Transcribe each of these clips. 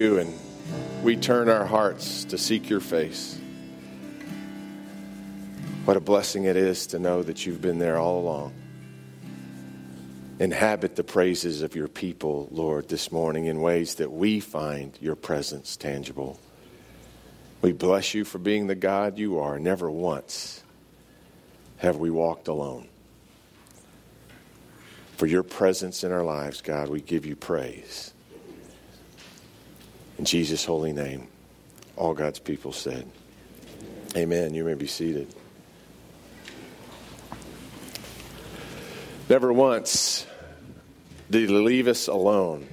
you and we turn our hearts to seek your face. What a blessing it is to know that you've been there all along. Inhabit the praises of your people, Lord, this morning in ways that we find your presence tangible. We bless you for being the God you are. Never once have we walked alone. For your presence in our lives, God, we give you praise. In Jesus' holy name, all God's people said, Amen. You may be seated. Never once did he leave us alone.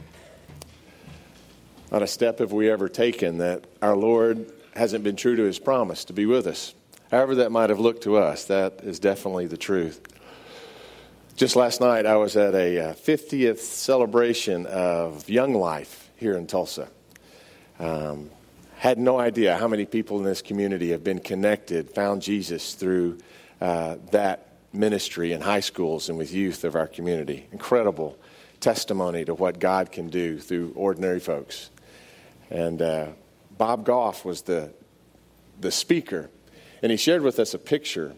Not a step have we ever taken that our Lord hasn't been true to his promise to be with us. However, that might have looked to us, that is definitely the truth. Just last night, I was at a 50th uh, celebration of Young Life here in Tulsa. Um, had no idea how many people in this community have been connected, found Jesus through uh, that ministry in high schools and with youth of our community. Incredible testimony to what God can do through ordinary folks. And uh, Bob Goff was the, the speaker, and he shared with us a picture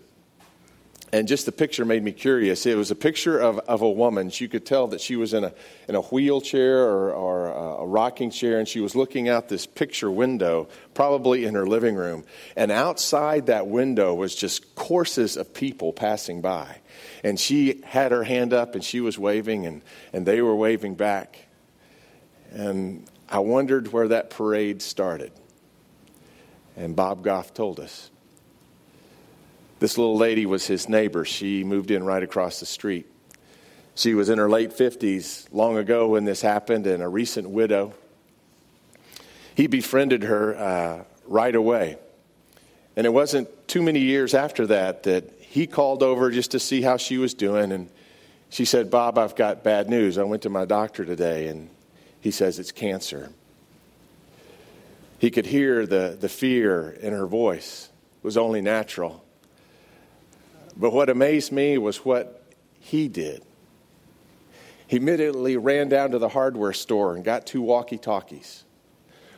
and just the picture made me curious. It was a picture of, of a woman. You could tell that she was in a, in a wheelchair or, or a, a rocking chair, and she was looking out this picture window, probably in her living room. And outside that window was just courses of people passing by. And she had her hand up and she was waving, and, and they were waving back. And I wondered where that parade started. And Bob Goff told us. This little lady was his neighbor. She moved in right across the street. She was in her late 50s long ago when this happened and a recent widow. He befriended her uh, right away. And it wasn't too many years after that that he called over just to see how she was doing. And she said, Bob, I've got bad news. I went to my doctor today and he says it's cancer. He could hear the, the fear in her voice. It was only natural. But what amazed me was what he did. He immediately ran down to the hardware store and got two walkie talkies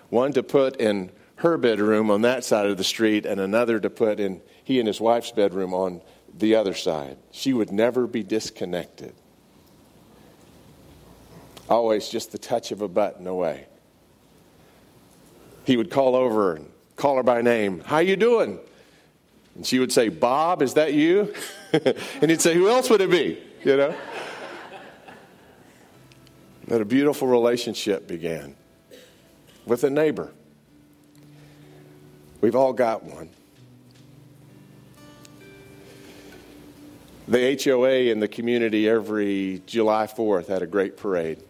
one to put in her bedroom on that side of the street, and another to put in he and his wife's bedroom on the other side. She would never be disconnected. Always just the touch of a button away. He would call over and call her by name. How you doing? And she would say, Bob, is that you? and he'd say, Who else would it be? You know? That a beautiful relationship began with a neighbor. We've all got one. The HOA in the community every July 4th had a great parade.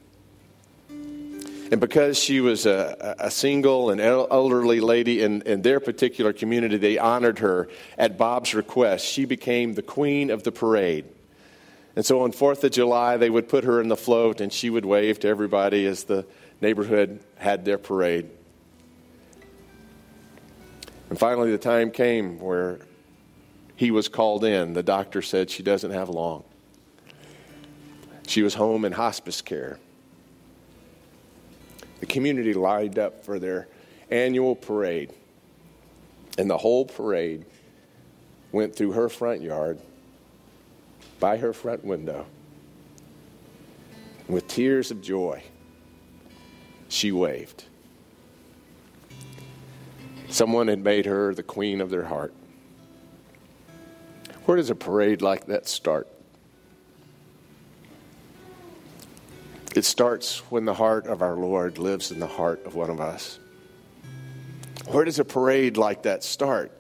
And because she was a, a single and elderly lady in, in their particular community, they honored her at Bob's request. She became the queen of the parade. And so on 4th of July, they would put her in the float and she would wave to everybody as the neighborhood had their parade. And finally, the time came where he was called in. The doctor said she doesn't have long. She was home in hospice care. The community lined up for their annual parade. And the whole parade went through her front yard, by her front window. With tears of joy, she waved. Someone had made her the queen of their heart. Where does a parade like that start? It starts when the heart of our Lord lives in the heart of one of us. Where does a parade like that start?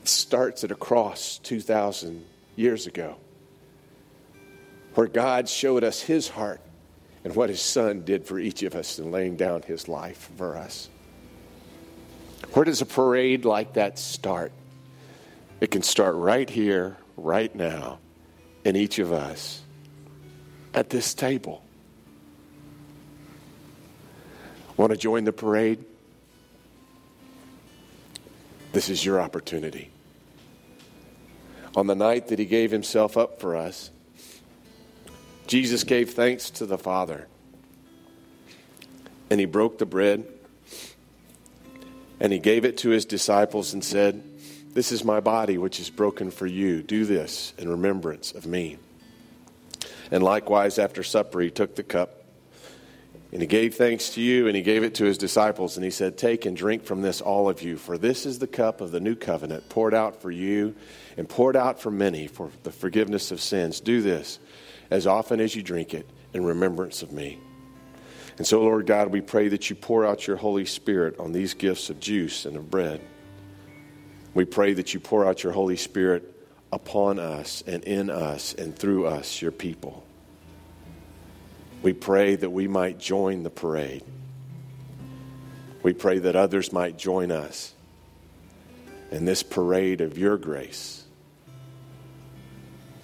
It starts at a cross 2,000 years ago, where God showed us his heart and what his son did for each of us in laying down his life for us. Where does a parade like that start? It can start right here, right now, in each of us at this table. Want to join the parade? This is your opportunity. On the night that he gave himself up for us, Jesus gave thanks to the Father. And he broke the bread and he gave it to his disciples and said, This is my body, which is broken for you. Do this in remembrance of me. And likewise, after supper, he took the cup and he gave thanks to you, and he gave it to his disciples, and he said, Take and drink from this, all of you, for this is the cup of the new covenant, poured out for you and poured out for many for the forgiveness of sins. Do this as often as you drink it in remembrance of me. And so, Lord God, we pray that you pour out your Holy Spirit on these gifts of juice and of bread. We pray that you pour out your Holy Spirit upon us and in us and through us, your people. We pray that we might join the parade. We pray that others might join us in this parade of your grace.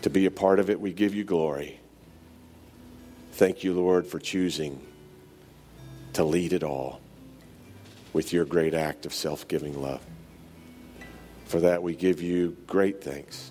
To be a part of it, we give you glory. Thank you, Lord, for choosing to lead it all with your great act of self giving love. For that, we give you great thanks.